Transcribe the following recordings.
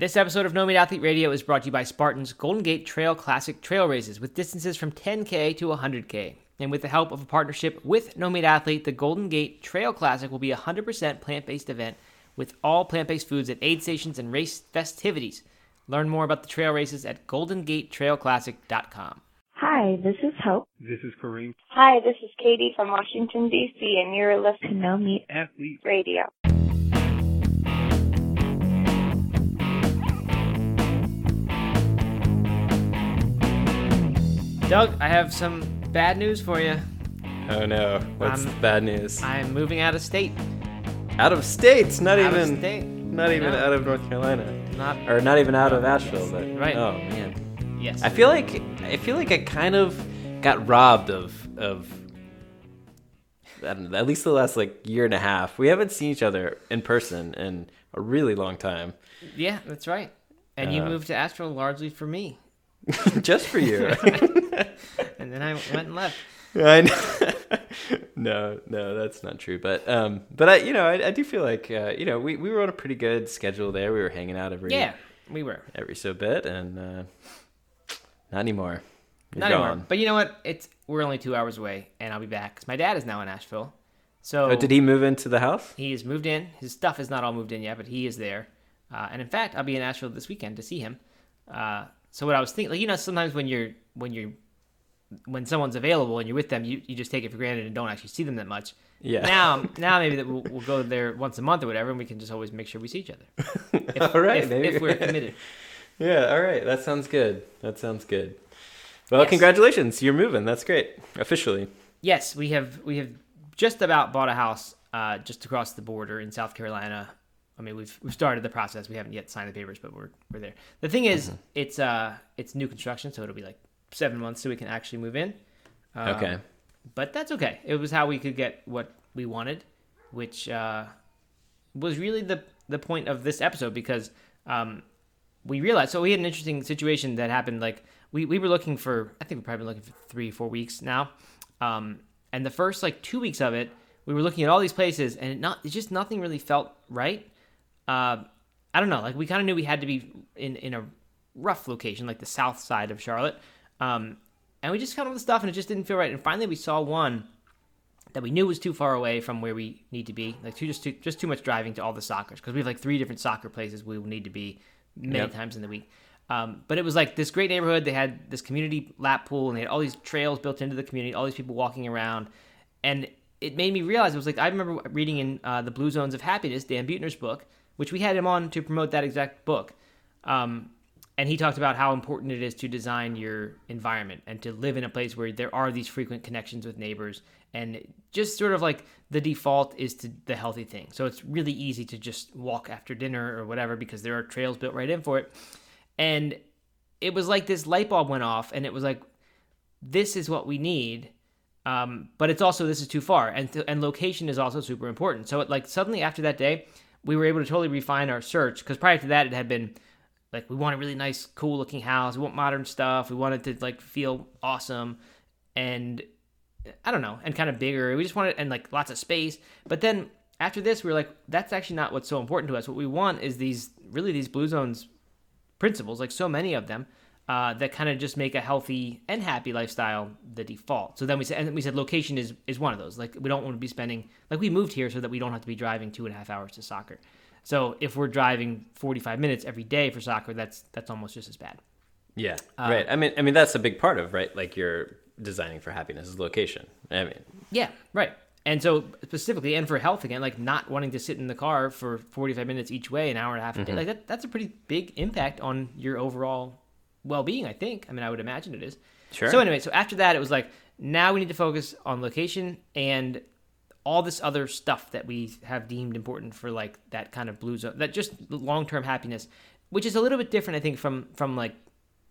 This episode of No Meat Athlete Radio is brought to you by Spartan's Golden Gate Trail Classic trail races with distances from 10K to 100K. And with the help of a partnership with No Meat Athlete, the Golden Gate Trail Classic will be a 100% plant based event with all plant based foods at aid stations and race festivities. Learn more about the trail races at goldengatetrailclassic.com. Hi, this is Hope. This is Kareem. Hi, this is Katie from Washington, D.C., and you're listening to No Meat Athlete Radio. Doug, I have some bad news for you. Oh no, what's the bad news? I'm moving out of state. out of states, not Out of even, state. not even No. out of North Carolina, Not or not even out of Asheville. But Right. oh man, yes. I feel like I feel like I kind of got robbed of of. Know, at least the last like year and a half. We haven't seen each other in person in a really long time. yeah, that's right. And you Uh, moved to Astro largely for me. Just for you. And then I went and left. I know. no, no, that's not true. But um, but I, you know, I, I do feel like uh, you know, we, we were on a pretty good schedule there. We were hanging out every Yeah, we were. every so bit, and uh, not anymore. You're Not gone. anymore. But you know what? It's we're only two hours away, and I'll be back because my dad is now in Asheville. So Oh, did he move into the house? He has moved in. His stuff is not all moved in yet, but he is there. Uh, and in fact, I'll be in Asheville this weekend to see him. Uh, so what I was thinking, like you know, sometimes when you're when you're when someone's available and you're with them, you, you just take it for granted and don't actually see them that much. Yeah. Now, now maybe that we'll, we'll go there once a month or whatever, and we can just always make sure we see each other. If, All right, if, if we're committed. Yeah. All right. That sounds good. That sounds good. Well, Yes. congratulations. You're moving. That's great. Officially. Yes, we have we have just about bought a house uh, just across the border in South Carolina. I mean, we've we've started the process. We haven't yet signed the papers, but we're we're there. The thing is, it's uh it's new construction, so it'll be like seven months so we can actually move in. Um, Okay. but that's okay. It was how we could get what we wanted, which uh, was really the the point of this episode because um, we realized. So we had an interesting situation that happened. Like we, we were looking for, I think we've probably been looking for three four weeks now, um, and the first like two weeks of it, we were looking at all these places, and it not it just nothing really felt right. Uh, I don't know. Like we kind of knew we had to be in in a rough location, like the south side of Charlotte. Um, and we just found all the stuff, and it just didn't feel right. And finally, we saw one that we knew was too far away from where we need to be, like too just too just too much driving to all the soccer because we have like three different soccer places we will need to be many Yep. times in the week. Um, but it was like this great neighborhood. They had this community lap pool, and they had all these trails built into the community, all these people walking around, and it made me realize it was like I remember reading in uh, the Blue Zones of Happiness, Dan Buettner's book, which we had him on to promote that exact book. Um, and he talked about how important it is to design your environment and to live in a place where there are these frequent connections with neighbors. And just sort of like the default is to the healthy thing. So it's really easy to just walk after dinner or whatever because there are trails built right in for it. And it was like this light bulb went off and it was like this is what we need um, but it's also this is too far. And and location is also super important. So it like suddenly after that day we were able to totally refine our search because prior to that it had been like we want a really nice cool looking house. We want modern stuff. We wanted to like feel awesome and i don't know and kind of bigger. We just wanted and like lots of space. But then after this we were like that's actually not what's so important to us. What we want is these really these blue zones principles like so many of them uh, that kind of just make a healthy and happy lifestyle the default so then we said and we said location is is one of those like we don't want to be spending like we moved here so that we don't have to be driving two and a half hours to soccer so if we're driving 45 minutes every day for soccer, that's that's almost just as bad. Yeah. Uh, right. I mean, I mean that's a big part of right. Like you're designing for happiness is location. I mean, Yeah, right. And so specifically, and for health again, like not wanting to sit in the car for 45 minutes each way, an hour and a half a day, like that, that's a pretty big impact on your overall well-being. I think. I mean, I would imagine it is. Sure. So anyway, so after that, it was like now we need to focus on location and all this other stuff that we have deemed important for like that kind of blue zone, that just long-term happiness, which is a little bit different, I think, from from like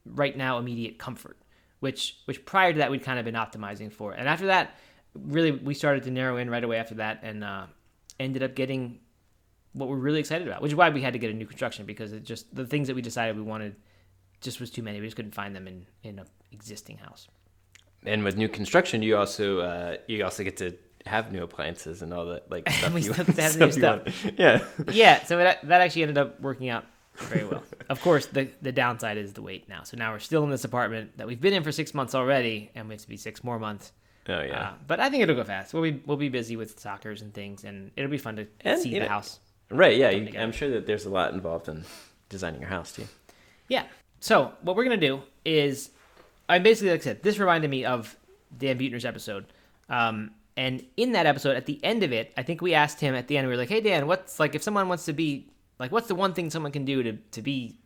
right now immediate comfort, which which prior to that we'd kind of been optimizing for, and after that, really we started to narrow in right away after that, and uh, ended up getting what we're really excited about, which is why we had to get a new construction because it just the things that we decided we wanted just was too many. We just couldn't find them in in a existing house. and with new construction, you also uh, you also get to have new appliances and all that like stuff. We you, still have have new want. Yeah. yeah, so that that actually ended up working out very well. Of course, the the downside is the wait now. So now we're still in this apartment that we've been in for six months already, and we have to be six more months. Oh yeah. Uh, but I think it'll go fast. We'll be we'll be busy with soccer's and things, and it'll be fun to And, see the know- house. right. Yeah. You. I'm sure that there's a lot involved in designing your house too. Yeah. So what we're gonna do is, I basically like I said, this reminded me of Dan Buettner's episode, um, and in that episode, at the end of it, I think we asked him at the end, we were like, "Hey Dan, what's like if someone wants to be like, what's the one thing someone can do to to be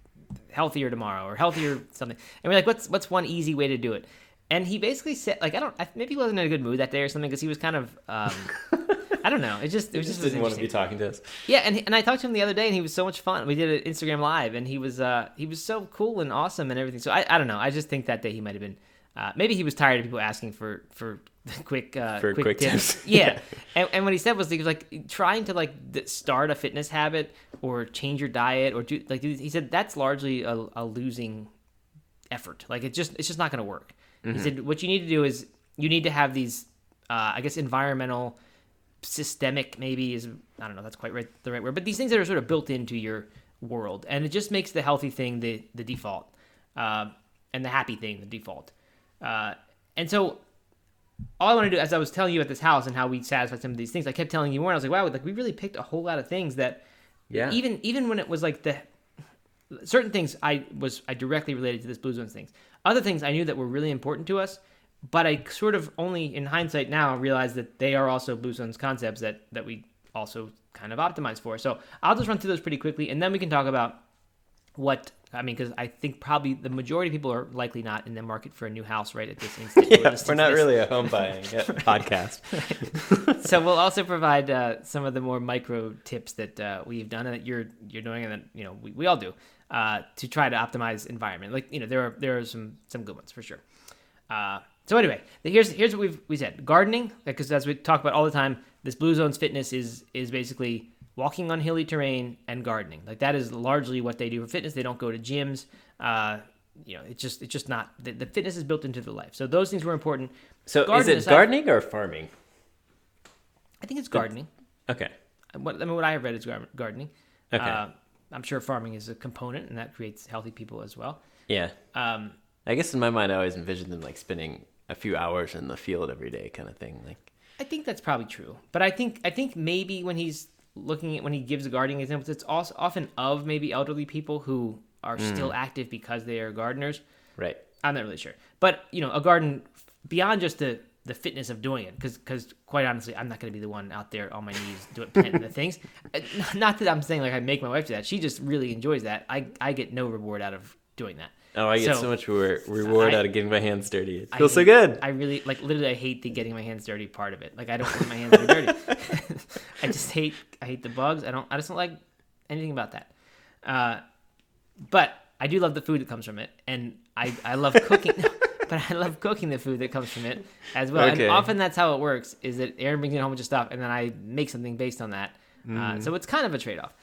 healthier tomorrow or healthier something?" And we're like, "What's what's one easy way to do it?" And he basically said, like, I don't, maybe he wasn't in a good mood that day or something because he was kind of, um, I don't know, it just, it was just just, didn't want to be talking to us. Yeah, and and I talked to him the other day, and he was so much fun. We did an Instagram live, and he was uh he was so cool and awesome and everything. So I, I don't know. I just think that day he might have been uh, maybe he was tired of people asking for for quick uh, For quick tips. tips. Yeah, and, and what he said was he was like trying to like start a fitness habit or change your diet or do like he said that's largely a, a losing effort. Like it just it's just not going to work. He said what you need to do is you need to have these uh, I guess environmental systemic maybe is I don't know that's quite right the right word, but these things that are sort of built into your world, and it just makes the healthy thing the the default, uh, and the happy thing the default. Uh, and so, all I want to do, as I was telling you at this house and how we satisfied some of these things, I kept telling you more. And I was like, wow, like we really picked a whole lot of things that, Yeah. even even when it was like the certain things I was I directly related to this Blue Zones things. Other things I knew that were really important to us, but I sort of only in hindsight now realize that they are also Blue Zones concepts that that we also kind of optimize for. So I'll just run through those pretty quickly, and then we can talk about what I mean, because I think probably the majority of people are likely not in the market for a new house right at this instant. Yeah, listening we're not this. really a home buying uh, podcast. so we'll also provide uh, some of the more micro tips that uh, we've done and that you're you're doing and that you know we, we all do uh, to try to optimize environment. Like you know there are there are some some good ones for sure. So anyway, here's here's what we've we said gardening because as we talk about all the time, this Blue Zones fitness is is basically walking on hilly terrain and gardening. Like that is largely what they do for fitness. They don't go to gyms. Uh, you know, it's just it's just not the, the fitness is built into the life. So those things were important. So Garden is it aside- gardening or farming? I think it's gardening. Okay. what I mean, what I have read is gardening. Okay. Uh, I'm sure farming is a component, and that creates healthy people as well. Yeah. Um, I guess in my mind, I always envisioned them like spending a few hours in the field every day, kind of thing. Like, I think that's probably true, but I think I think maybe when he's looking at when he gives a gardening examples, it's also often of maybe elderly people who are mm. still active because they are gardeners. right? I'm not really sure, but you know, a garden beyond just the the fitness of doing it, because because quite honestly, I'm not going to be the one out there on my knees doing planting the things. Not that I'm saying like I make my wife do that; she just really enjoys that. I I get no reward out of doing that. Oh, I get So- so, much re- reward I- out of getting my hands dirty. It I feels so good. I really like literally I hate the getting my hands dirty part of it. Like I don't want my hands to be dirty. I just hate I hate the bugs. I don't I just don't like anything about that. Uh, but I do love the food that comes from it, and I I love cooking. but I love cooking the food that comes from it as well. Okay. And often that's how it works: is that Aaron brings in a whole bunch of stuff, and then I make something based on that. Uh, so it's kind of a trade off.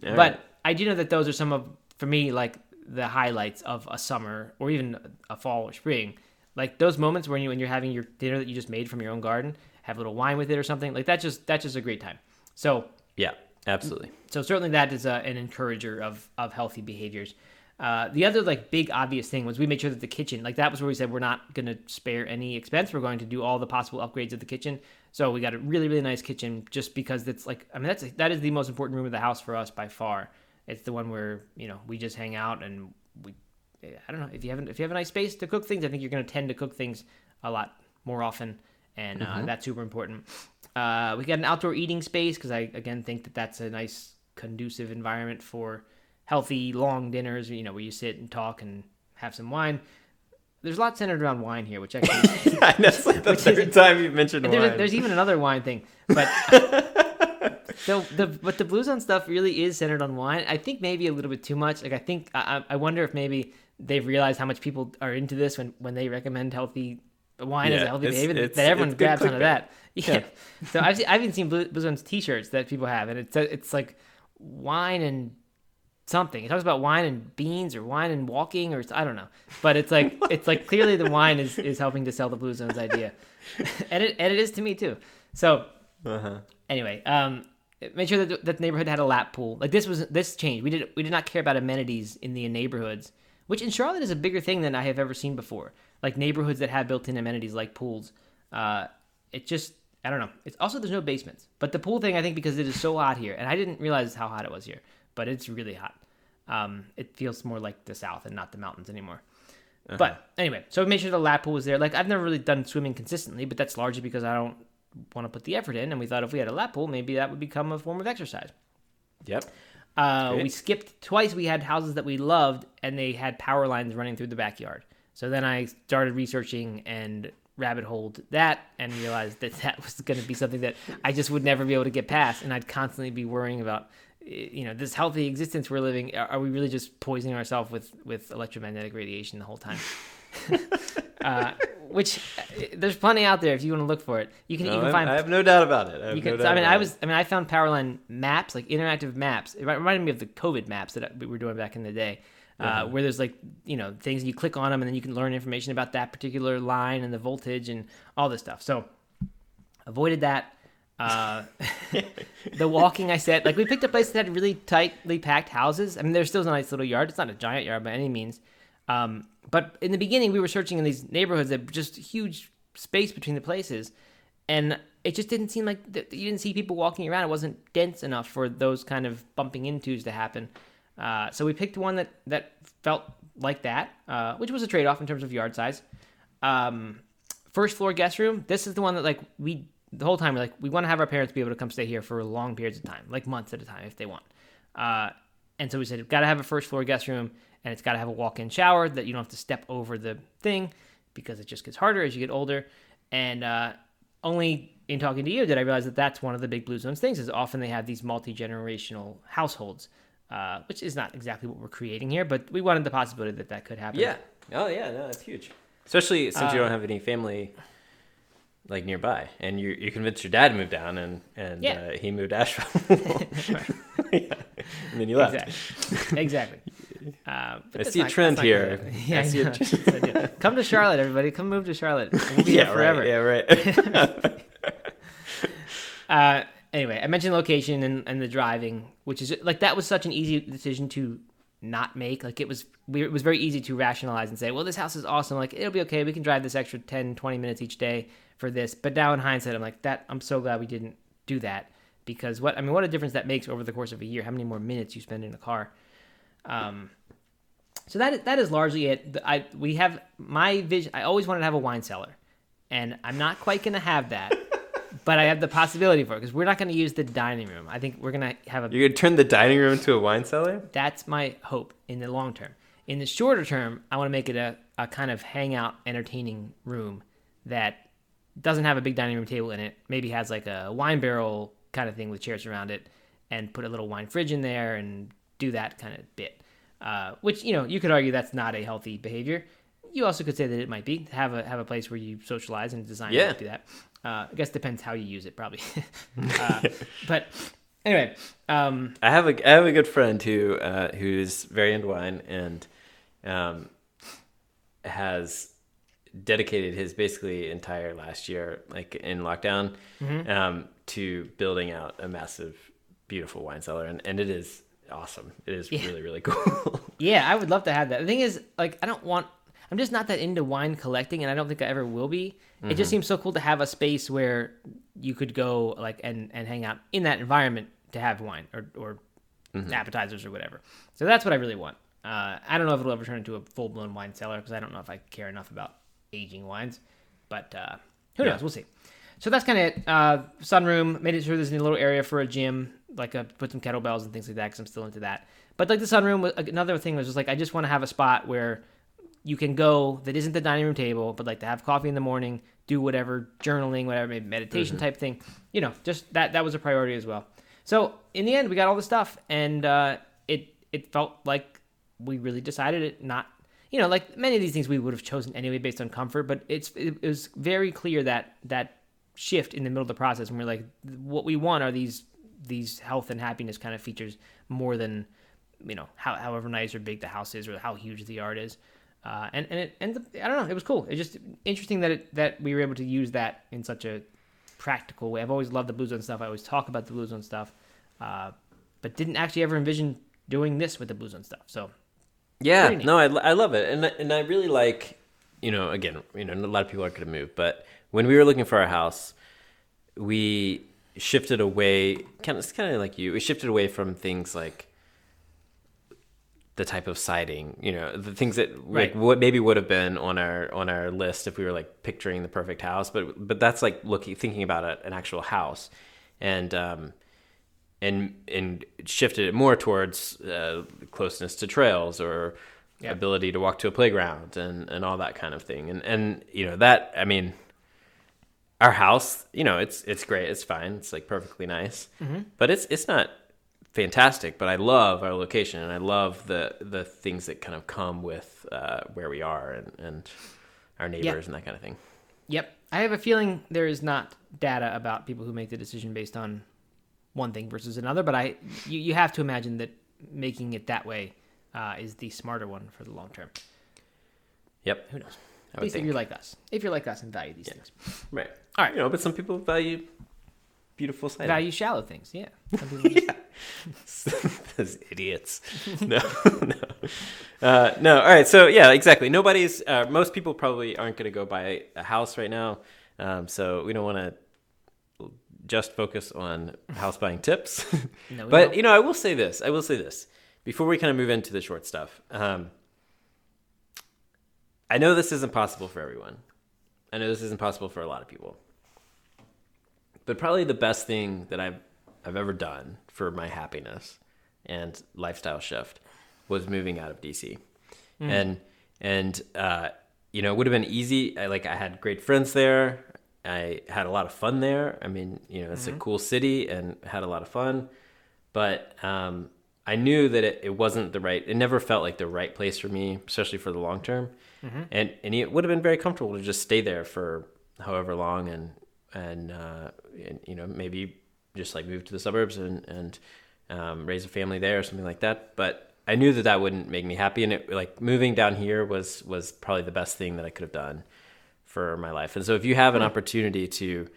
But right. I do know that those are some of, for me, like the highlights of a summer or even a fall or spring. Like those moments when you when you're having your dinner that you just made from your own garden, have a little wine with it or something. Like that's just that's just a great time. So yeah, absolutely. so certainly that is a, an encourager of of healthy behaviors. Uh, the other like big obvious thing was we made sure that the kitchen like that was where we said we're not going to spare any expense. We're going to do all the possible upgrades of the kitchen. So we got a really really nice kitchen just because it's like I mean that's that is the most important room of the house for us by far. It's the one where you know we just hang out and we I don't know if you haven't if you have a nice space to cook things. I think you're going to tend to cook things a lot more often, and uh, that's super important. Uh, we got an outdoor eating space because I again think that that's a nice conducive environment for healthy long dinners. You know where you sit and talk and have some wine. There's a lot centered around wine here, which actually I know it's like the Which is- time you've mentioned wine. there's, there's even another wine thing, but so the but the Blue Zone stuff really is centered on wine. I think maybe a little bit too much. Like I think I, I wonder if maybe they've realized how much people are into this when when they recommend healthy wine as a healthy behavior that everyone grabs onto that. Yeah. Yeah. so I've seen, I've even seen Blue, Blue Zone's T-shirts that people have, and it's it's like wine and something. It talks about wine and beans or wine and walking or I don't know. But it's like it's like clearly the wine is, is helping to sell the Blue Zones idea. and it and it is to me too. So uh-huh. anyway, um made sure that, that the neighborhood had a lap pool. Like this was this changed. We did we did not care about amenities in the neighborhoods, which in Charlotte is a bigger thing than I have ever seen before. Like neighborhoods that have built-in amenities like pools. Uh, it just I don't know. It's also there's no basements, but the pool thing I think because it is so hot here, and I didn't realize how hot it was here, but it's really hot. Um, it feels more like the south and not the mountains anymore. But anyway, so we made sure the lap pool was there. Like I've never really done swimming consistently, but that's largely because I don't want to put the effort in. And we thought if we had a lap pool, maybe that would become a form of exercise. Yep. Uh, we skipped twice. We had houses that we loved, and they had power lines running through the backyard. So then I started researching and rabbit holed that, and realized that that was going to be something that I just would never be able to get past, and I'd constantly be worrying about, eh, you know, this healthy existence we're living. Are are we really just poisoning ourselves with with electromagnetic radiation the whole time? Uh, which there's plenty out there if you want to look for it. You can No, even I, find I have no doubt about it. I, have you no doubt I mean, about I was. I mean, I found Powerline maps, like interactive maps. It reminded me of the COVID maps that we were doing back in the day, uh, where there's like you know things you click on them and then you can learn information about that particular line and the voltage and all this stuff. So avoided that. Uh, the walking I said, like we picked a place that had really tightly packed houses. I mean, there's still a nice little yard. It's not a giant yard by any means. Um, but in the beginning, we were searching in these neighborhoods that just huge space between the places, and it just didn't seem like th- you didn't see people walking around. It wasn't dense enough for those kind of bumping intos to happen. Uh, so we picked one that that felt like that, uh, which was a trade off in terms of yard size. Um, first floor guest room. This is the one that like we the whole time we're like we want to have our parents be able to come stay here for long periods of time, like months at a time if they want. Uh, and so we said got to have a first floor guest room, and it's got to have a walk-in shower that you don't have to step over the thing because it just gets harder as you get older. And uh, only in talking to you did I realize that that's one of the big Blue Zones things is often they have these multi-generational households, uh, which is not exactly what we're creating here, but we wanted the possibility that that could happen. Yeah. Oh yeah, no, that's huge. Especially since you Uh, don't have any family like nearby, and you you convinced your dad to move down, and and Yeah. uh, he moved to Asheville. yeah. And then you left. Exactly. exactly. Uh, but I see a not- trend not here. Yeah, I I see a know. That's what Come to Charlotte, everybody. Come move to Charlotte. We'll be yeah, here forever. right. Yeah, right. Uh, anyway, I mentioned location and, and the driving, which is like that was such an easy decision to not make. Like it was, we, it was very easy to rationalize and say, well, this house is awesome. Like it'll be okay. We can drive this extra 10, 20 minutes each day for this. But now in hindsight, I'm like that. I'm so glad we didn't do that because what I mean, what a difference that makes over the course of a year. How many more minutes you spend in a car. Um, so that is, that is largely it. I we have my vision. I always wanted to have a wine cellar, and I'm not quite going to have that, but I have the possibility for it because we're not going to use the dining room. I think we're going to have a. You're gonna turn the dining room into a wine cellar? That's my hope in the long term. In the shorter term, I want to make it a, a kind of hangout, entertaining room that doesn't have a big dining room table in it. Maybe has like a wine barrel kind of thing with chairs around it, and put a little wine fridge in there and do that kind of bit. Uh, which you know you could argue that's not a healthy behavior. You also could say that it might be have a have a place where you socialize and design Yeah. to do that. Uh, I guess depends how you use it, probably. uh, but anyway, um, I have a I have a good friend who uh, who's very into wine and um, has dedicated his basically entire last year, like in lockdown, Mm-hmm. um, to building out a massive, beautiful wine cellar, and, and it is awesome. It is Yeah. really really cool. Yeah, I would love to have that. The thing is, like, I don't want. I'm just not that into wine collecting, and I don't think I ever will be. It just seems so cool to have a space where you could go, like, and and hang out in that environment to have wine or or appetizers or whatever. So that's what I really want. Uh, I don't know if it'll ever turn into a full blown wine cellar because I don't know if I care enough about aging wines, but uh, who Yeah. knows? We'll see. So that's kind of it. Uh, sunroom made it sure there's a little area for a gym, like a, put some kettlebells and things like that. Because I'm still into that. But like the sunroom, another thing was just like I just want to have a spot where you can go that isn't the dining room table, but like to have coffee in the morning, do whatever journaling, whatever maybe meditation type thing. You know, just that that was a priority as well. So in the end, we got all the stuff, and uh, it it felt like we really decided it not. You know, like many of these things we would have chosen anyway based on comfort, but it's it, it was very clear that that shift in the middle of the process, and we're like, what we want are these these health and happiness kind of features more than you know how, however nice or big the house is or how huge the yard is. Uh, and and it ends up I don't know it was cool. It's just interesting that it, that we were able to use that in such a practical way. I've always loved the Blue Zone stuff. I always talk about the Blue Zone stuff uh, but didn't actually ever envision doing this with the Blue Zone stuff. So Yeah, no, I, I love it, and I- and I really like, you know, again, you know, a lot of people aren't going to move, but when we were looking for our house, we shifted away, kind of, it's kind of like you, we shifted away from things like the type of siding, you know, the things that like what maybe would have been on our on our list if we were like picturing the perfect house, but but that's like looking thinking about a, an actual house, and um, and and shifted it more towards uh, closeness to trails or Yep. ability to walk to a playground and and all that kind of thing. And and you know that I mean our house you know it's it's great it's fine it's like perfectly nice but it's it's not fantastic but I love our location and I love the the things that kind of come with uh, where we are and and our neighbors and that kind of thing Yep. I have a feeling there is not data about people who make the decision based on one thing versus another, but I you, you have to imagine that making it that way uh, is the smarter one for the long term. yep Who knows? At least if you're like us. If you're like us and value these things. right All right. you know but some people value beautiful siding Value shallow things. Yeah. Just- Those idiots. No, no, uh, no. All right. So yeah, exactly. Nobody's. Uh, most people probably aren't going to go buy a house right now. Um, so we don't want to just focus on house buying tips. No, we but don't. you know, I will say this. I will say this before we kind of move into the short stuff. Um, I know this isn't possible for everyone. I know this isn't possible for a lot of people. But probably the best thing that I've I've ever done for my happiness and lifestyle shift was moving out of DC. And and uh, you know, it would have been easy. I, like I had great friends there. I had a lot of fun there. I mean, you know, it's a cool city and had a lot of fun. But um, I knew that it, it wasn't the right. It never felt like the right place for me, especially for the long term. And and it would have been very comfortable to just stay there for however long and and, uh, and you know maybe just like move to the suburbs and and um, raise a family there or something like that. But I knew that that wouldn't make me happy, and it like moving down here was was probably the best thing that I could have done for my life. And so if you have an opportunity to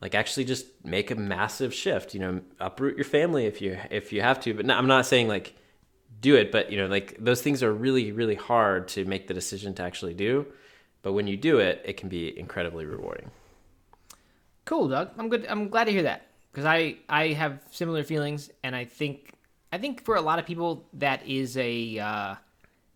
like actually just make a massive shift, you know, uproot your family if you if you have to. But no, I'm not saying like do it, but you know, like those things are really really hard to make the decision to actually do. But when you do it, it can be incredibly rewarding. Cool, Doug. I'm good. I'm glad to hear that because I I have similar feelings, and I think I think for a lot of people that is a uh,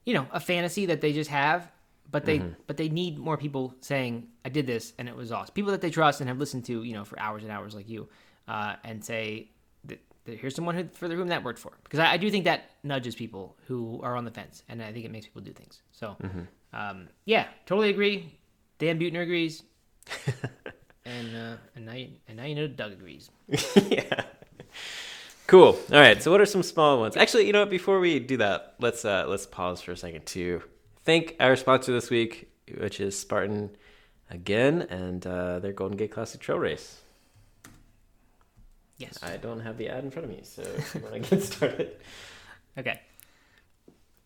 you know a fantasy that they just have, but they but they need more people saying I did this and it was awesome. People that they trust and have listened to you know for hours and hours like you, uh, and say here's someone who, for the whom that worked for because I, I do think that nudges people who are on the fence, and I think it makes people do things. So um, yeah, totally agree. Dan Buettner agrees. And uh, and now you, and now you know Doug agrees. yeah. Cool. All right. So, what are some small ones? Actually, you know what? Before we do that, let's uh, let's pause for a second to thank our sponsor this week, which is Spartan again, and uh, their Golden Gate Classic Trail Race. Yes. I don't have the ad in front of me, so if you want to get started. Okay.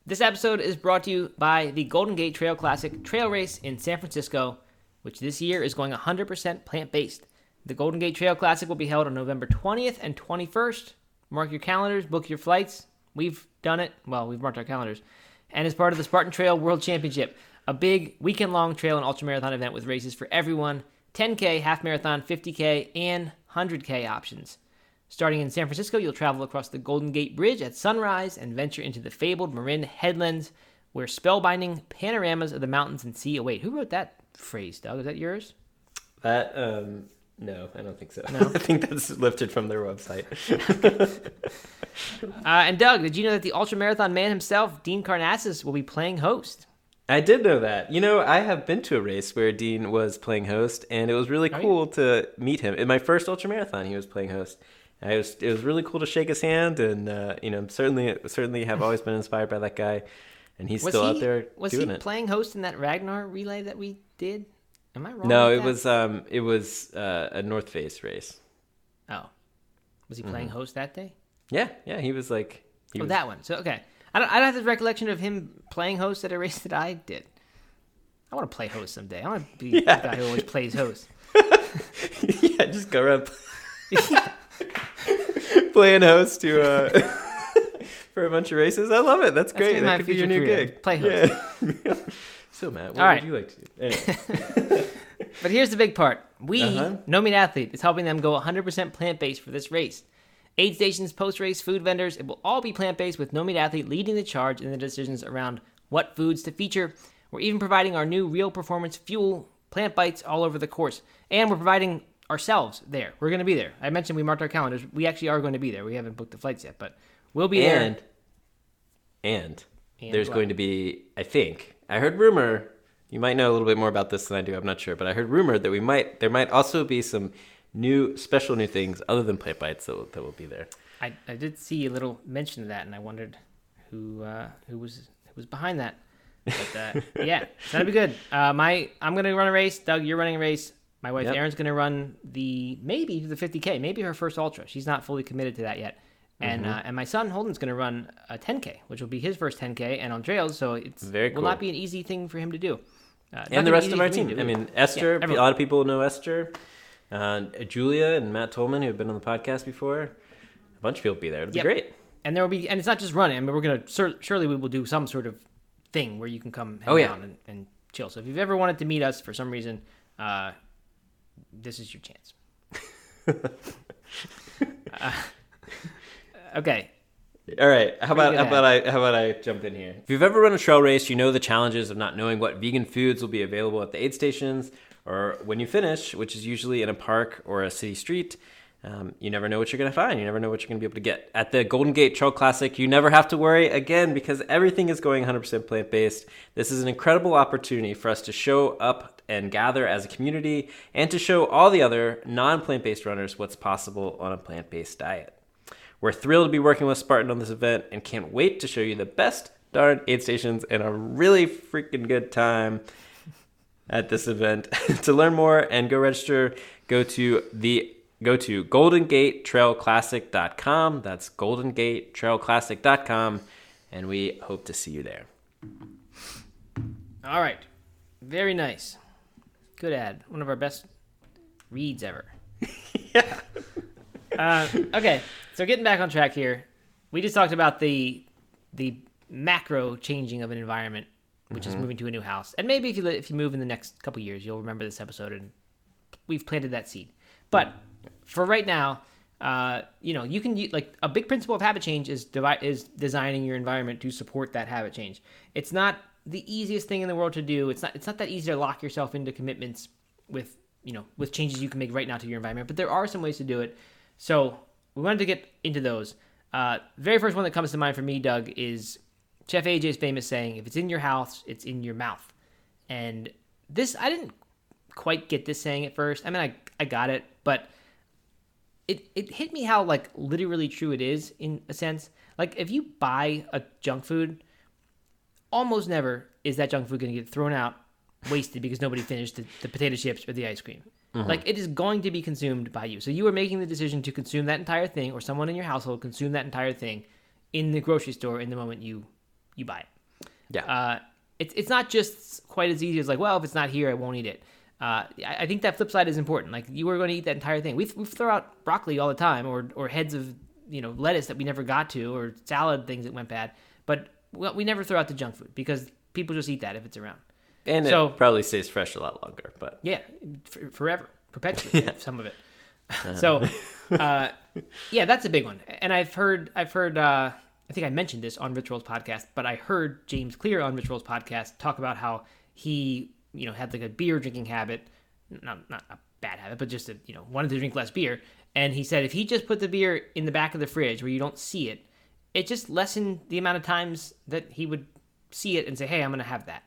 This episode is brought to you by the Golden Gate Trail Classic Trail Race in San Francisco, which this year is going 100% plant based. The Golden Gate Trail Classic will be held on November 20th and 21st. Mark your calendars, book your flights. We've done it. Well, we've marked our calendars. And as part of the Spartan Trail World Championship, a big weekend long trail and ultramarathon event with races for everyone 10K, half marathon, 50K, and 100K options. Starting in San Francisco, you'll travel across the Golden Gate Bridge at sunrise and venture into the fabled Marin Headlands, where spellbinding panoramas of the mountains and sea await. Who wrote that phrase, Doug? Is that yours? That um, no, I don't think so. I think that's lifted from their website. Uh, and Doug, did you know that the ultramarathon man himself, Dean Karnazes, will be playing host? I did know that. You know, I have been to a race where Dean was playing host, and it was really yeah? cool to meet him. In my first ultramarathon, he was playing host. I was it was really cool to shake his hand, and uh, you know, certainly certainly have always been inspired by that guy, and he's Was still he out there was he it. playing host in that Ragnar relay that we did? Am I wrong? no, it that? was um, it was uh, a North Face race. Oh, was he playing host that day? Yeah, yeah, he was like, he oh, was, that one. So okay, I don't. I don't have the recollection of him playing host at a race that I did. I want to play host someday. I want to be Yeah. the guy who always plays host. yeah, just go around. playing host to uh, for a bunch of races. I love it. That's gonna great. be my That could be your new career. gig. Play host. Yeah. so Matt, what All right. would you like to do? Anyway. But here's the big part. We, Uh-huh. No Meat Athlete, is helping them go 100% plant based for this race. Aid stations, post race, food vendors, it will all be plant based with No Meat Athlete leading the charge in the decisions around what foods to feature. We're even providing our new Real Performance Fuel plant bites all over the course. And we're providing ourselves there. We're going to be there. I mentioned we marked our calendars. We actually are going to be there. We haven't booked the flights yet, but we'll be and there. and, And there's what? going to be i think i heard rumor you might know a little bit more about this than i do i'm not sure but i heard rumor that we might there might also be some new special new things other than plant bites that will, that will be there I, I did see a little mention of that, and I wondered who uh, who was who was behind that. But uh, yeah, gonna be good. Uh, my I'm gonna run a race. Doug, you're running a race. My wife Yep. Erin's gonna run the maybe the 50k, maybe her first ultra. She's not fully committed to that yet. And Mm-hmm. uh, and my son Holden's gonna run a 10k, which will be his first 10k, and on trails, so it's Very cool. will not be an easy thing for him to do. Uh, and the rest of our team i mean esther a lot of people know esther uh, julia and matt tolman who have been on the podcast before a bunch of people will be there it'll Yep. be great and there will be and it's not just running I mean, we're gonna sur- surely we will do some sort of thing where you can come hang Oh, yeah. and, and chill so if you've ever wanted to meet us for some reason uh, this is your chance Uh, okay All right. How about how about I how about I jump in here? If you've ever run a trail race, you know the challenges of not knowing what vegan foods will be available at the aid stations or when you finish, which is usually in a park or a city street. Um, you never know what you're going to find. You never know what you're going to be able to get. At the Golden Gate Trail Classic, you never have to worry again because everything is going 100% plant based. This is an incredible opportunity for us to show up and gather as a community and to show all the other non plant based runners what's possible on a plant based diet. We're thrilled to be working with Spartan on this event and can't wait to show you the best darn aid stations and a really freaking good time at this event. to learn more and go register, go to the go to goldengatetrailclassic.com. That's goldengatetrailclassic.com and we hope to see you there. all right very nice good ad one of our best reads ever. Yeah. Uh, okay so getting back on track here we just talked about the the macro changing of an environment which is moving to a new house. And maybe if you if you move in the next couple years you'll remember this episode and we've planted that seed. But for right now uh, you know you can like a big principle of habit change is devi- is designing your environment to support that habit change. It's not the easiest thing in the world to do. It's not it's not that easy to lock yourself into commitments with you know with changes you can make right now to your environment but there are some ways to do it. So we wanted to get into those. Uh, very first one that comes to mind for me doug is chef aj's famous saying if it's in your house it's in your mouth. And this i didn't quite get this saying at first. I mean i, I got it but it, it hit me how like literally true it is in a sense. Like if you buy a junk food almost never is that junk food going to get thrown out wasted because nobody finished the, the potato chips or the ice cream like it is going to be consumed by you so you are making the decision to consume that entire thing or someone in your household consume that entire thing in the grocery store in the moment you you buy it Yeah. uh, it's it's not just quite as easy as like, well, if it's not here, I won't eat it. Uh, I, I think that flip side is important. Like you were going to eat that entire thing. We we throw out broccoli all the time, or or heads of you know lettuce that we never got to, or salad things that went bad. But well, we never throw out the junk food because people just eat that if it's around. and it so- probably stays fresh a lot longer, but Yeah, f- forever, perpetually. yeah. Some of it. So, uh, yeah, that's a big one. And I've heard, I've heard, uh, I think I mentioned this on Rituals podcast, but I heard James Clear on Rituals podcast talk about how he, you know, had like a beer drinking habit, not not a bad habit, but just a, you know wanted to drink less beer. And he said if he just put the beer in the back of the fridge where you don't see it, it just lessened the amount of times that he would see it and say, "Hey, I'm going to have that."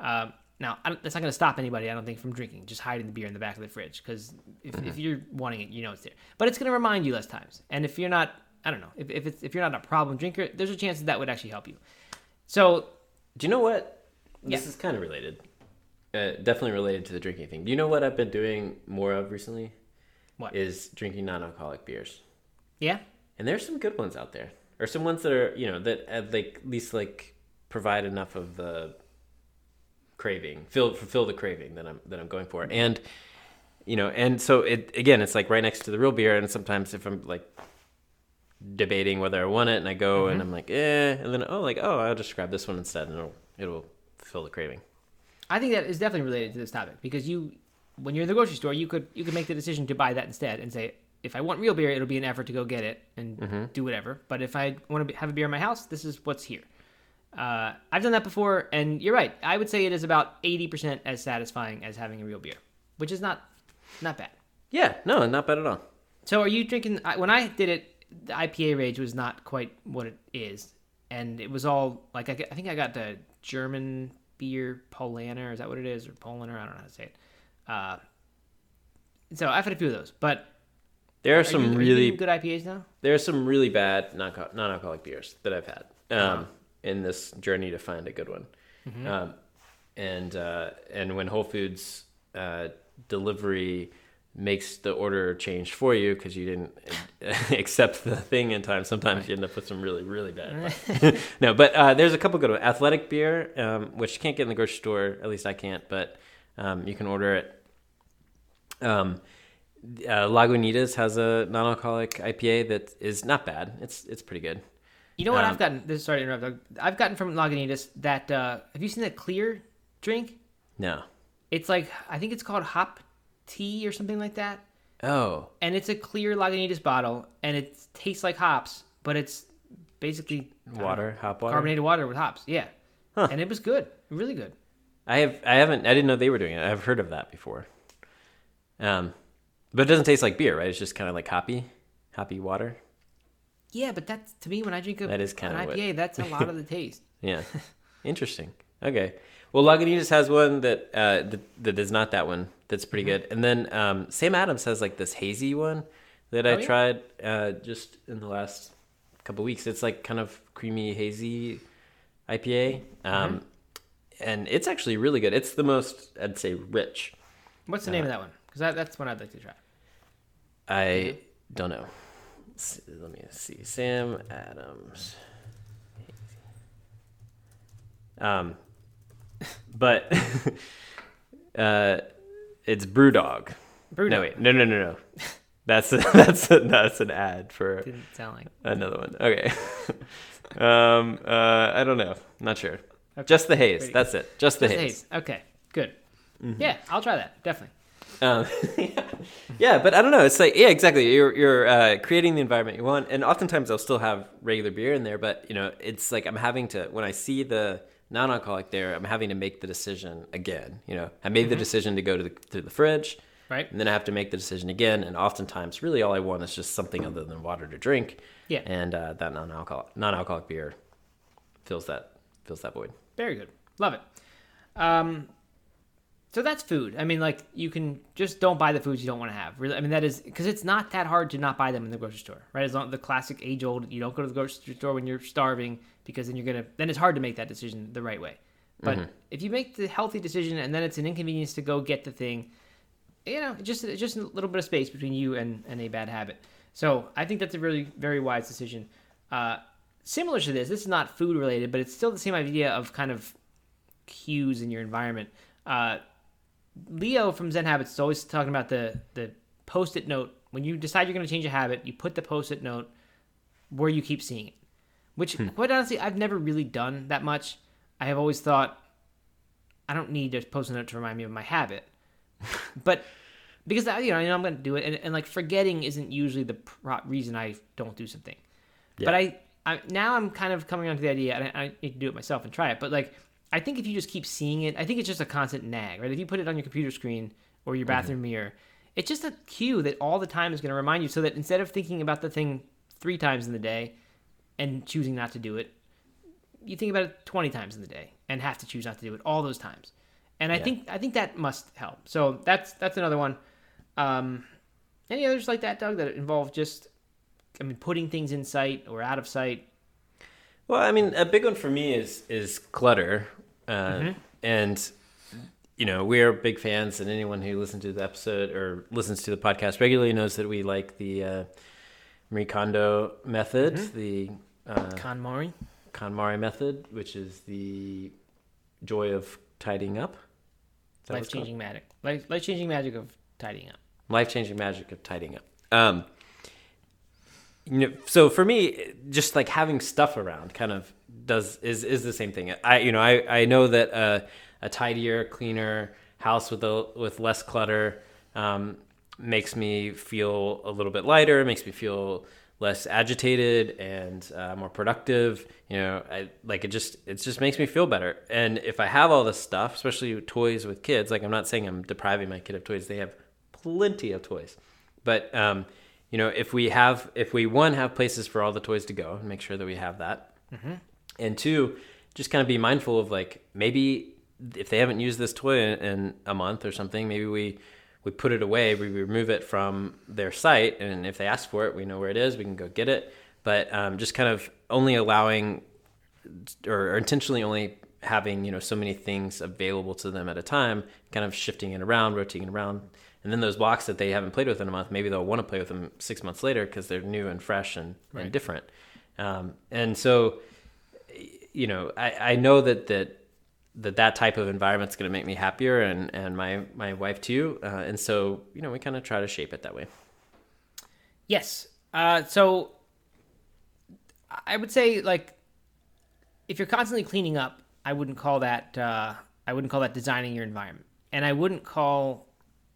Um, now, I don't, that's not going to stop anybody, I don't think, from drinking. Just hiding the beer in the back of the fridge because if, if you're wanting it, you know it's there. But it's going to remind you less times. And if you're not, I don't know, if if, it's, if you're not a problem drinker, there's a chance that that would actually help you. So Do you know what? This is kind of related. Uh, definitely related to the drinking thing. Do you know what I've been doing more of recently? What? Is drinking non-alcoholic beers. yeah, And there's some good ones out there, or some ones that are you know that uh, like at least like provide enough of the craving, fill fulfill the craving that I'm that I'm going for, and you know, and so it again, it's like right next to the real beer, and sometimes if I'm like debating whether I want it, and I go and I'm like, eh, and then oh, like oh, I'll just grab this one instead, and it'll it'll fill the craving. I think that is definitely related to this topic because you, when you're in the grocery store, you could you could make the decision to buy that instead and say, if I want real beer, it'll be an effort to go get it and do whatever. But if I want to have a beer in my house, this is what's here. Uh, I've done that before, and you're right. I would say it is about eighty percent as satisfying as having a real beer, which is not not bad. Yeah, no, not bad at all. So are you drinking? I- When I did it, the IPA rage was not quite what it is, and it was all like I, I think I got the German beer Paulaner. Is that what it is, or Paulaner? I don't know how to say it. Uh, so I've had a few of those, but There are are some you, are really doing good IPAs now? there are some really bad non alcoholic beers that I've had um, in this journey to find a good one. Um, and uh, and when Whole Foods uh, delivery makes the order change for you because you didn't accept the thing in time, sometimes you end up with some really really bad. no, but uh, there's a couple good ones. Athletic beer, um, which you can't get in the grocery store. At least I can't, but um, you can order it. Um, uh, Lagunitas has a non-alcoholic IPA that is not bad. It's it's pretty good. You know what Um, I've gotten? This sorry to interrupt. I've gotten from Lagunitas that. Uh, have you seen that clear drink? No. It's like I think it's called hop tea or something like that. Oh, and it's a clear Lagunitas bottle, and it tastes like hops, but it's basically water, hop water. carbonated water with hops. Yeah, Huh. and it was good, really good. I have I haven't I didn't know they were doing it. I've heard of that before. Um, but it doesn't taste like beer, right? It's just kind of like hoppy, hoppy water. Yeah, but that's to me when I drink a, That is an what- IPA, that's a lot of the taste. Yeah, interesting. Okay, well, Lagunitas has one that uh, that, that is not that one. That's pretty Mm-hmm. good. And then um, Sam Adams has like this hazy one that I Oh, yeah? tried uh, just in the last couple weeks. It's like kind of creamy hazy IPA, um, Mm-hmm. and it's actually really good. It's the most I'd say rich. What's the name of that one? Because that, that's one I'd like to try. I don't know. Let me see. Sam Adams. Um, but uh, it's BrewDog. Brewdog. No wait, no, no, no, no. That's that's that's an ad for Didn't sound like. another one. Okay. um, uh, I don't know. Not sure. Okay. Just the haze. Pretty That's it. Just the Just haze. haze. Okay, good. Mm-hmm. Yeah, I'll try that definitely. Um, yeah, but I don't know. It's like yeah, exactly. You're you're uh, creating the environment you want, and oftentimes I'll still have regular beer in there. But you know, it's like I'm having to when I see the non-alcoholic there, I'm having to make the decision again. You know, I made the decision to go to the to the fridge, Right. and then I have to make the decision again. And oftentimes, really, all I want is just something other than water to drink. Yeah. and uh, that non-alcoholic non-alcoholic beer fills that fills that void. Very good. Love it. Um, so that's food. I mean, like you can just don't buy the foods you don't want to have. Really, I mean that is because it's not that hard to not buy them in the grocery store, right? As long the classic age old, you don't go to the grocery store when you're starving because then you're gonna then it's hard to make that decision the right way. But if you make the healthy decision and then it's an inconvenience to go get the thing, you know, just just a little bit of space between you and, and a bad habit. So I think that's a really very wise decision. Uh, similar to this, this is not food related, but it's still the same idea of kind of cues in your environment. Uh, Leo from Zen Habits is always talking about the the post-it note. When you decide you're going to change a habit, you put the post-it note where you keep seeing it. Which, hmm. quite honestly, I've never really done that much. I have always thought I don't need a post-it note to remind me of my habit, but because you know, I know I'm going to do it, and, and like forgetting isn't usually the reason I don't do something. But I, I now I'm kind of coming onto the idea, and I, I need to do it myself and try it. But like, I think if you just keep seeing it, I think it's just a constant nag, right? If you put it on your computer screen or your bathroom mirror, it's just a cue that all the time is going to remind you. So that instead of thinking about the thing three times in the day and choosing not to do it, you think about it 20 times in the day and have to choose not to do it all those times. And I think I think that must help. So that's that's another one. Um, any others like that, Doug, that involve just I mean putting things in sight or out of sight? Well, I mean, a big one for me is is clutter, uh, and you know we are big fans, and anyone who listens to the episode or listens to the podcast regularly knows that we like the uh, Marie Kondo method, the uh, KonMari. KonMari method, which is the joy of tidying up. Is that what Life changing magic. Life life changing magic of tidying up. life changing magic of tidying up. Um, you know, so for me, just like having stuff around kind of does is is the same thing. I you know I I know that a, a tidier, cleaner house with a with less clutter um, makes me feel a little bit lighter. Makes me feel less agitated and uh, more productive. You know, I like it. Just it just makes me feel better. And if I have all this stuff, especially toys with kids, like I'm not saying I'm depriving my kid of toys. They have plenty of toys, but um, you know, if we have, if we one have places for all the toys to go, and make sure that we have that, mm-hmm. and two, just kind of be mindful of like maybe if they haven't used this toy in, in a month or something, maybe we we put it away, we remove it from their site, and if they ask for it, we know where it is, we can go get it. But um, just kind of only allowing or, or intentionally only having you know so many things available to them at a time, kind of shifting it around, rotating it around and then those blocks that they haven't played with in a month, maybe they'll want to play with them six months later because they're new and fresh and, right. and different. Um, and so, you know, I, I know that that that that type of environment is going to make me happier and and my my wife too. Uh, and so, you know, we kind of try to shape it that way. Yes. Uh, so I would say like if you're constantly cleaning up, I wouldn't call that uh, I wouldn't call that designing your environment, and I wouldn't call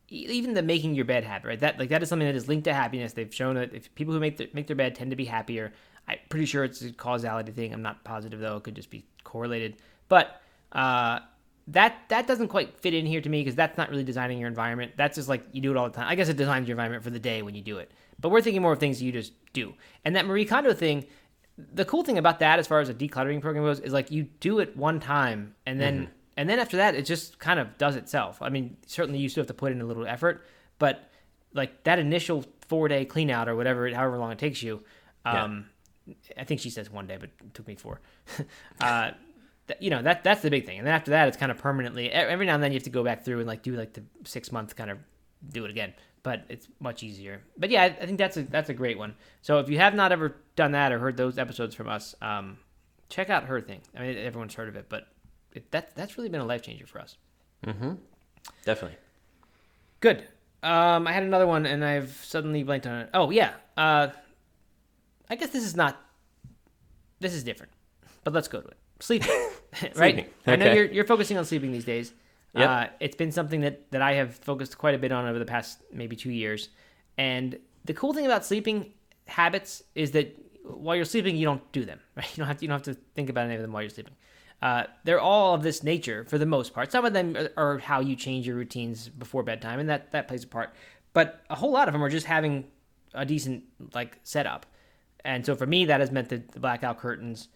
even the making your bed habit, right? That like that is something that is linked to happiness. They've shown that if people who make their, make their bed tend to be happier. I'm pretty sure it's a causality thing. I'm not positive though. It could just be correlated. But uh, that that doesn't quite fit in here to me because that's not really designing your environment. That's just like you do it all the time. I guess it designs your environment for the day when you do it. But we're thinking more of things you just do. And that Marie Kondo thing, the cool thing about that, as far as a decluttering program goes, is like you do it one time and then. Mm-hmm and then after that, it just kind of does itself. I mean, certainly you still have to put in a little effort, but like that initial four day clean out or whatever, however long it takes you. Um, yeah. I think she says one day, but it took me four. uh, you know that that's the big thing, and then after that, it's kind of permanently. Every now and then, you have to go back through and like do like the six month kind of do it again, but it's much easier. But yeah, I, I, think that's a that's a great one. So if you have not ever done that or heard those episodes from us, um, check out her thing. I mean, everyone's heard of it, but it, that that's really been a life changer for us. Mm-hmm. Definitely. Good. Um, I had another one, and I've suddenly blanked on it. Oh yeah. Uh, I guess this is not. This is different, but let's go to it. Sleeping, right? Sleeping. Okay. I know you're you're focusing on sleeping these days. Yep. Uh, it's been something that that I have focused quite a bit on over the past maybe two years, and the cool thing about sleeping habits is that while you're sleeping, you don't do them. Right? You don't have to, you don't have to think about any of them while you're sleeping. Uh, they're all of this nature for the most part. Some of them are, are, how you change your routines before bedtime, and that that plays a part. But a whole lot of them are just having a decent like setup. And so for me, that has meant the, the blackout curtains,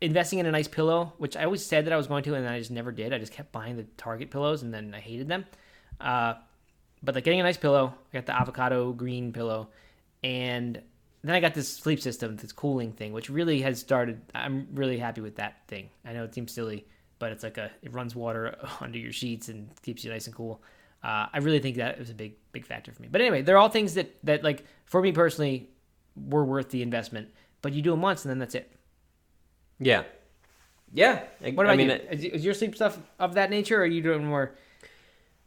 investing in a nice pillow, which I always said that I was going to, and I just never did. I just kept buying the Target pillows, and then I hated them. Uh, but like getting a nice pillow, I got the avocado green pillow, and then I got this sleep system, this cooling thing, which really has started. I'm really happy with that thing. I know it seems silly, but it's like a it runs water under your sheets and keeps you nice and cool. Uh, I really think that was a big big factor for me. But anyway, they're all things that that like for me personally were worth the investment. But you do them once and then that's it. Yeah, yeah. I, what about I mean, you? It, is your sleep stuff of that nature, or are you doing more?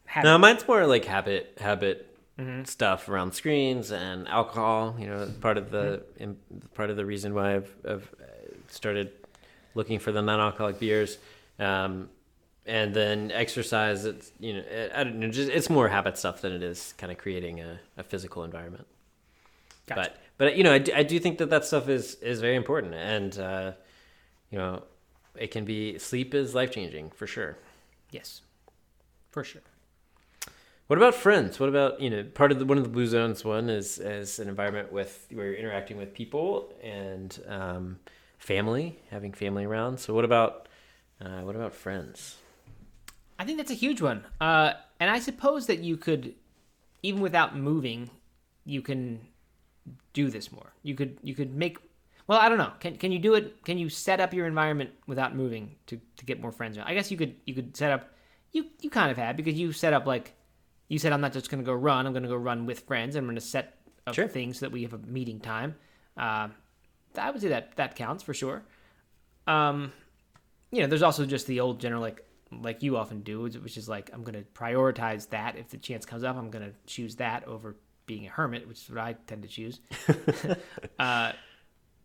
Habit? No, mine's more like habit habit mm-hmm. stuff around screens and alcohol. You know, part of the mm-hmm. part of the reason why I've, I've started looking for the non-alcoholic beers. Um, and then exercise it's you know I don't know just it's more habit stuff than it is kind of creating a, a physical environment gotcha. but but you know I do, I do think that that stuff is is very important and uh, you know it can be sleep is life changing for sure yes for sure what about friends? What about you know part of the one of the blue zones one is as an environment with where you're interacting with people and um, family, having family around. So what about uh, what about friends? I think that's a huge one, uh, and I suppose that you could even without moving, you can do this more. You could you could make well, I don't know. Can can you do it? Can you set up your environment without moving to, to get more friends? I guess you could you could set up you you kind of have because you set up like you said I'm not just going to go run. I'm going to go run with friends. And I'm going to set up sure. things so that we have a meeting time. Uh, I would say that that counts for sure. Um, you know, there's also just the old general like like you often do, which is like I'm going to prioritize that. If the chance comes up, I'm going to choose that over being a hermit, which is what I tend to choose. uh,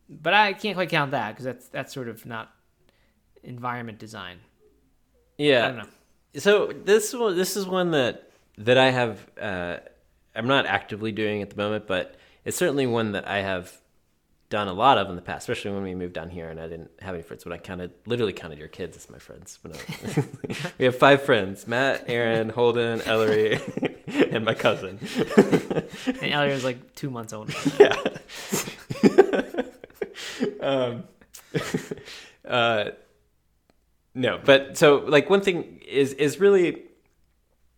but I can't quite count that because that's that's sort of not environment design. Yeah. I don't know. So this one, this is one that that I have. Uh, I'm not actively doing at the moment, but it's certainly one that I have done a lot of in the past, especially when we moved down here and I didn't have any friends. When I counted, literally counted your kids as my friends. I, we have five friends: Matt, Aaron, Holden, Ellery, and my cousin. And Elliot was like two months old. yeah. um, uh, no, but so like one thing is is really,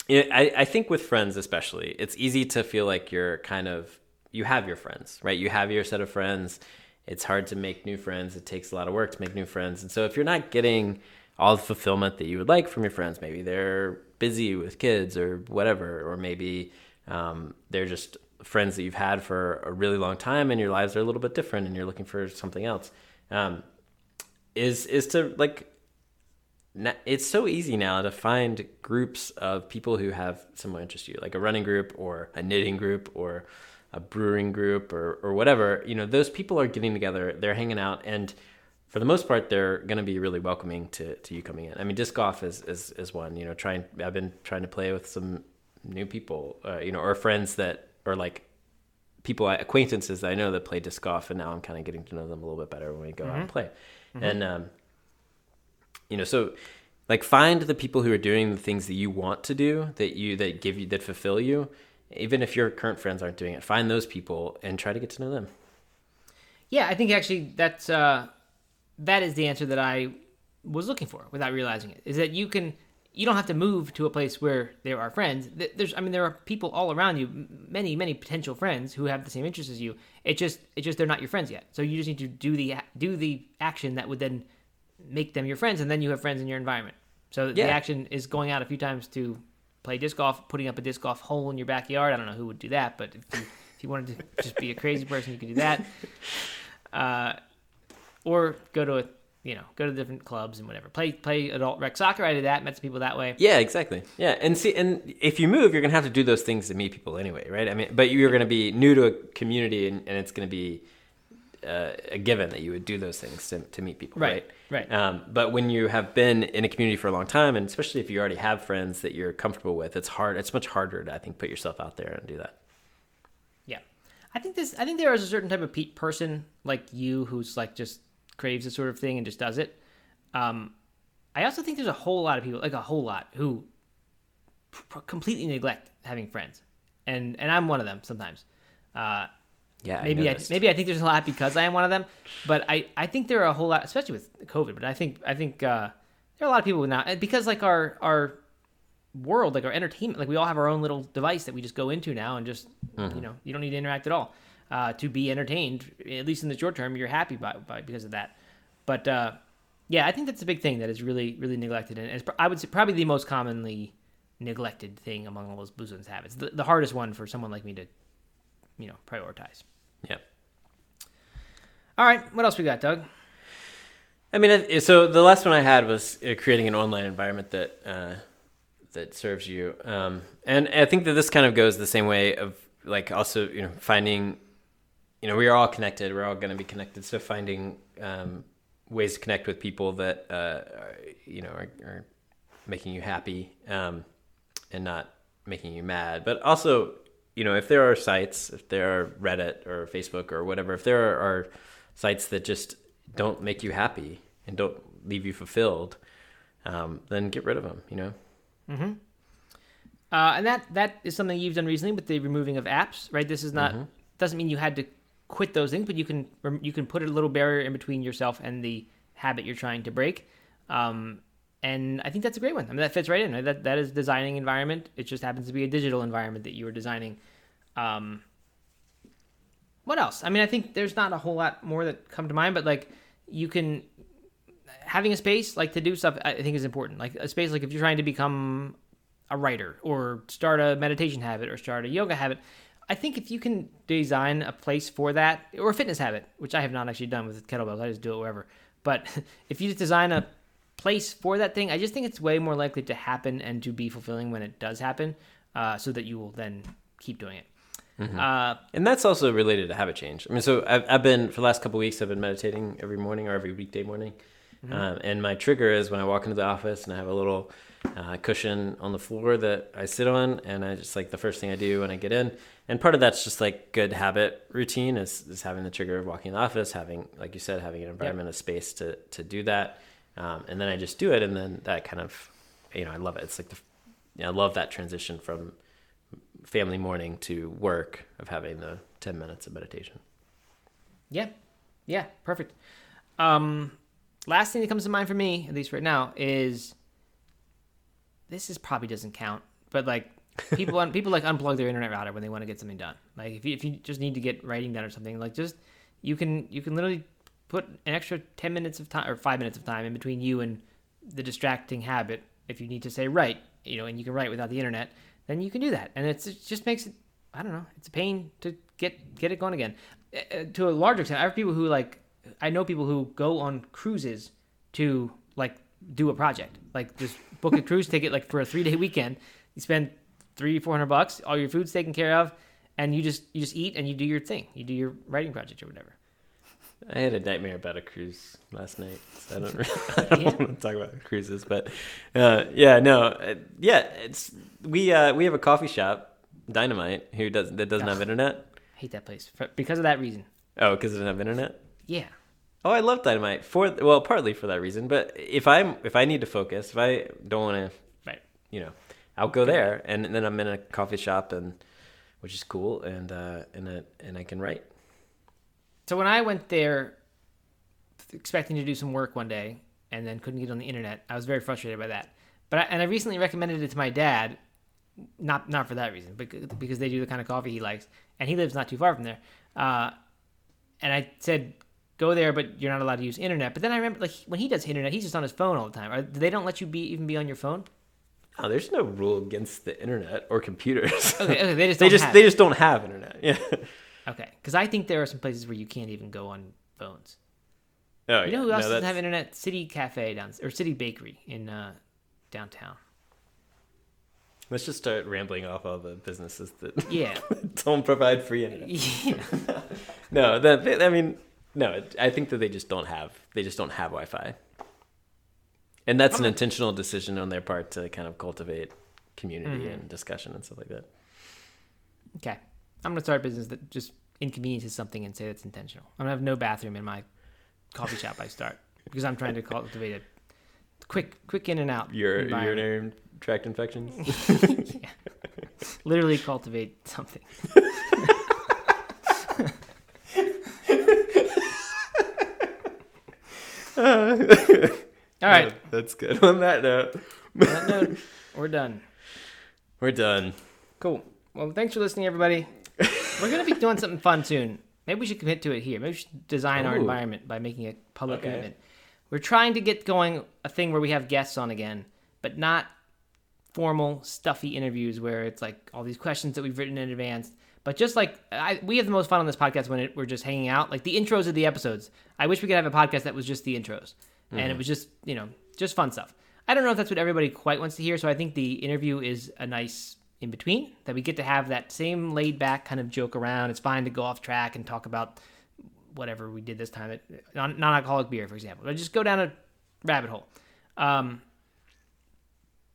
know, I I think with friends especially, it's easy to feel like you're kind of you have your friends, right? You have your set of friends. It's hard to make new friends. It takes a lot of work to make new friends, and so if you're not getting all the fulfillment that you would like from your friends, maybe they're busy with kids or whatever, or maybe um, they're just friends that you've had for a really long time and your lives are a little bit different and you're looking for something else um, is is to like it's so easy now to find groups of people who have similar interests to you like a running group or a knitting group or a brewing group or, or whatever. You know those people are getting together they're hanging out and for the most part they're going to be really welcoming to, to you coming in. I mean disc golf is, is, is one you know trying i've been trying to play with some new people uh, you know or friends that or like people acquaintances that I know that play disc golf, and now I'm kind of getting to know them a little bit better when we go out and play. And um, you know, so like find the people who are doing the things that you want to do that you that give you that fulfill you. Even if your current friends aren't doing it, find those people and try to get to know them. Yeah, I think actually that's uh, that is the answer that I was looking for without realizing it. Is that you can you don't have to move to a place where there are friends. Th- There's I mean there are people all around you, many many potential friends who have the same interests as you. It just it just they're not your friends yet. So you just need to do the do the action that would then make them your friends, and then you have friends in your environment. So Yeah. the action is going out a few times to play disc golf, putting up a disc golf hole in your backyard. I don't know who would do that, but if you, if you wanted to just be a crazy person, you could do that. Uh, or go to a you know go to different clubs and whatever. Play play adult rec soccer. I did that. Met some people that way. Yeah, exactly. Yeah, and see, and if you move, you're gonna have to do those things to meet people anyway, right? I mean, but you're gonna be new to a community, and, and it's gonna be uh, a given that you would do those things to, to meet people, Right, right? right. Um, but when you have been in a community for a long time, and especially if you already have friends that you're comfortable with, it's hard. It's much harder to, I think, put yourself out there and do that. Yeah, I think this. I think there is a certain type of pe- person like you who's like just craves this sort of thing and just does it. Um, I also think there's a whole lot of people, like a whole lot, who p- completely neglect having friends, and and I'm one of them sometimes. Uh, Yeah, maybe I, noticed. maybe I think there's a lot because I am one of them, but I, I think there are a whole lot, especially with COVID. But I think I think uh, there are a lot of people now and because like our our world, like our entertainment, like we all have our own little device that we just go into now and just you know you don't need to interact at all uh, to be entertained. At least in the short term, you're happy by, by because of that. But uh, yeah, I think that's a big thing that is really really neglected, and it's, I would say probably the most commonly neglected thing among all those Blue habits. The, the hardest one for someone like me to you know prioritize. Yeah. All right, what else we got, Doug? I mean, so the last one I had was uh, creating an online environment that uh, that serves you, um, and I think that this kind of goes the same way of like also you know finding, you know, we are all connected. We're all going to be connected, so finding um, ways to connect with people that uh, are, you know are, are making you happy um, and not making you mad, but also you know if there are sites, if there are Reddit or Facebook or whatever, if there are, are sites that just don't make you happy and don't leave you fulfilled, um, then get rid of them. You know. Mm-hmm. Uh, and that that is something you've done recently with the removing of apps, right? This is not doesn't mean you had to quit those things, but you can you can put a little barrier in between yourself and the habit you're trying to break. Um, and I think that's a great one. I mean, that fits right in. That that is designing environment. It just happens to be a digital environment that you are designing. Um, what else? I mean, I think there's not a whole lot more that come to mind, but like you can having a space like to do stuff. I think is important. Like a space, like if you're trying to become a writer or start a meditation habit or start a yoga habit. I think if you can design a place for that or a fitness habit, which I have not actually done with kettlebells, I just do it wherever. But if you just design a place for that thing, I just think it's way more likely to happen and to be fulfilling when it does happen, uh, so that you will then keep doing it. Uh, And that's also related to habit change. I mean, so I've, I've been for the last couple weeks. I've been meditating every morning or every weekday morning, um, and my trigger is when I walk into the office and I have a little uh, cushion on the floor that I sit on, and I just like the first thing I do when I get in. And part of that's just like good habit routine is, is having the trigger of walking in the office, having like you said, having an environment, a space to to do that, um, and then I just do it, and then that kind of, you know, I love it. It's like the, you know, I love that transition from family morning to work of having the 10 minutes of meditation. Yeah, yeah, perfect. Um, last thing that comes to mind for me, at least right now, is this is probably doesn't count, but like people un- people like unplug their internet router when they want to get something done. Like if you, if you just need to get writing done or something, like just you can you can literally put an extra ten minutes of time or five minutes of time in between you and the distracting habit. If you need to say write, you know, and you can write without the internet, then you can do that, and it just makes it. I don't know. It's a pain to get get it going again. Uh, to a large extent, I have people who like. I know people who go on cruises to like do a project, like just book a cruise ticket like for a three day weekend. You spend three four hundred bucks, all your food's taken care of, and you just you just eat and you do your thing. You do your writing project or whatever. I had a nightmare about a cruise last night, so I don't, really, I don't Yeah. want to talk about cruises, but uh, yeah, no, uh, yeah, it's we uh, we have a coffee shop, Dynamite, who does that doesn't have internet. I hate that place for, because of that reason. Oh, because it doesn't have internet. Yeah, Oh, I love Dynamite for well, partly for that reason, but if I'm if I need to focus, if I don't want to right. you know, I'll go there, and then I'm in a coffee shop, and which is cool, and uh, and a, and I can write. So when I went there, expecting to do some work one day, and then couldn't get on the internet, I was very frustrated by that. But I, and I recently recommended it to my dad, not not for that reason, but because they do the kind of coffee he likes, and he lives not too far from there. Uh, and I said, go there, but you're not allowed to use internet. But then I remember, like when he does internet, he's just on his phone all the time. Or they don't let you be even be on your phone. Oh, there's no rule against the internet or computers. Okay, okay they just they don't just have they it. just don't have internet. Yeah. Okay, because I think there are some places where you can't even go on phones. Oh, You know yeah. who else no, doesn't have internet? City Cafe down or City Bakery in uh, downtown. Let's just start rambling off all the businesses that Yeah, don't provide free internet. yeah. No, that I mean, no. I think that they just don't have they just don't have Wi-Fi, and that's an intentional decision on their part to kind of cultivate community Mm-hmm. and discussion and stuff like that. Okay, I'm gonna start a business that just inconveniences something and say that's intentional. I'm gonna have no bathroom in my coffee shop I start because I'm trying to cultivate a quick, quick in and out. Your urinary tract infections. Literally cultivate something. All right, that's good. On that note, on that note, we're done. we're done. Cool. Well, thanks for listening, everybody. We're gonna be doing something fun soon. Maybe we should commit to it here. Maybe we should design our environment by making a public Okay. commitment. We're trying to get going a thing where we have guests on again, but not formal, stuffy interviews where it's like all these questions that we've written in advance. But just like I, we have the most fun on this podcast when it, we're just hanging out, like the intros of the episodes. I wish we could have a podcast that was just the intros, and it mm-hmm. was just you know just fun stuff. I don't know if that's what everybody quite wants to hear, so I think the interview is a nice in between that we get to have that same laid back kind of joke around. It's fine to go off track and talk about whatever we did this time non alcoholic beer, for example. But just go down a rabbit hole. Um,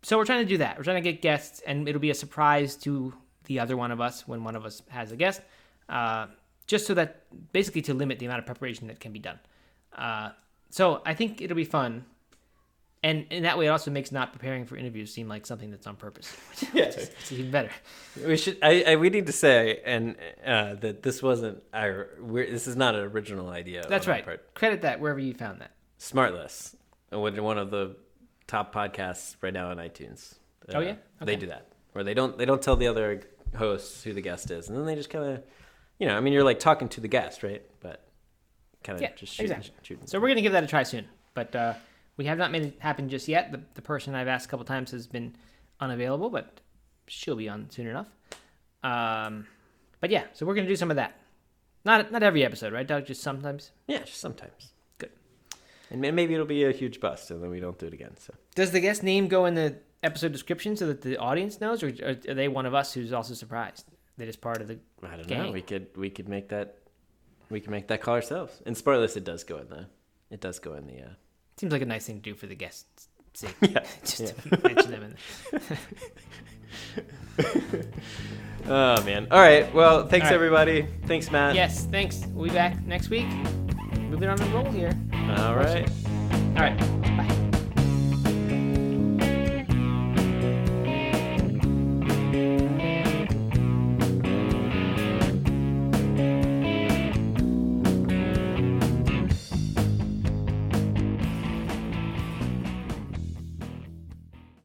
so we're trying to do that. We're trying to get guests, and it'll be a surprise to the other one of us when one of us has a guest, uh, just so that basically to limit the amount of preparation that can be done. Uh, so I think it'll be fun, and in that way, it also makes not preparing for interviews seem like something that's on purpose. Yeah. It's even better. We should. I, I. We need to say and uh, that this wasn't our. We're, this is not an original idea. That's right. Credit that wherever you found that. Smartless, one one of the top podcasts right now on iTunes. Uh, Oh, yeah? they do that where they don't they don't tell the other hosts who the guest is, and then they just kind of, you know, I mean, you're like talking to the guest, right? But kind of Yeah, just shooting, exactly. shooting. So we're gonna give that a try soon, but uh, we have not made it happen just yet. The, the person I've asked a couple times has been unavailable, but she'll be on soon enough. Um, but yeah, so we're gonna do some of that. Not not every episode, right, Doug? Just sometimes. yeah, just sometimes. Good. And maybe it'll be a huge bust, and then we don't do it again. So Does the guest name go in the episode description so that the audience knows, or are they one of us who's also surprised? They're just part of the. I don't Gang. know. We could we could make that we can make that call ourselves. And spoilers, it does go in the it does go in the uh, Seems like a nice thing to do for the guests' sake. Yeah, just yeah. mention them. In Oh man. All right. Well, thanks right. everybody. Thanks Matt. yes, thanks. We'll be back next week. Moving on the roll here. All right. All right.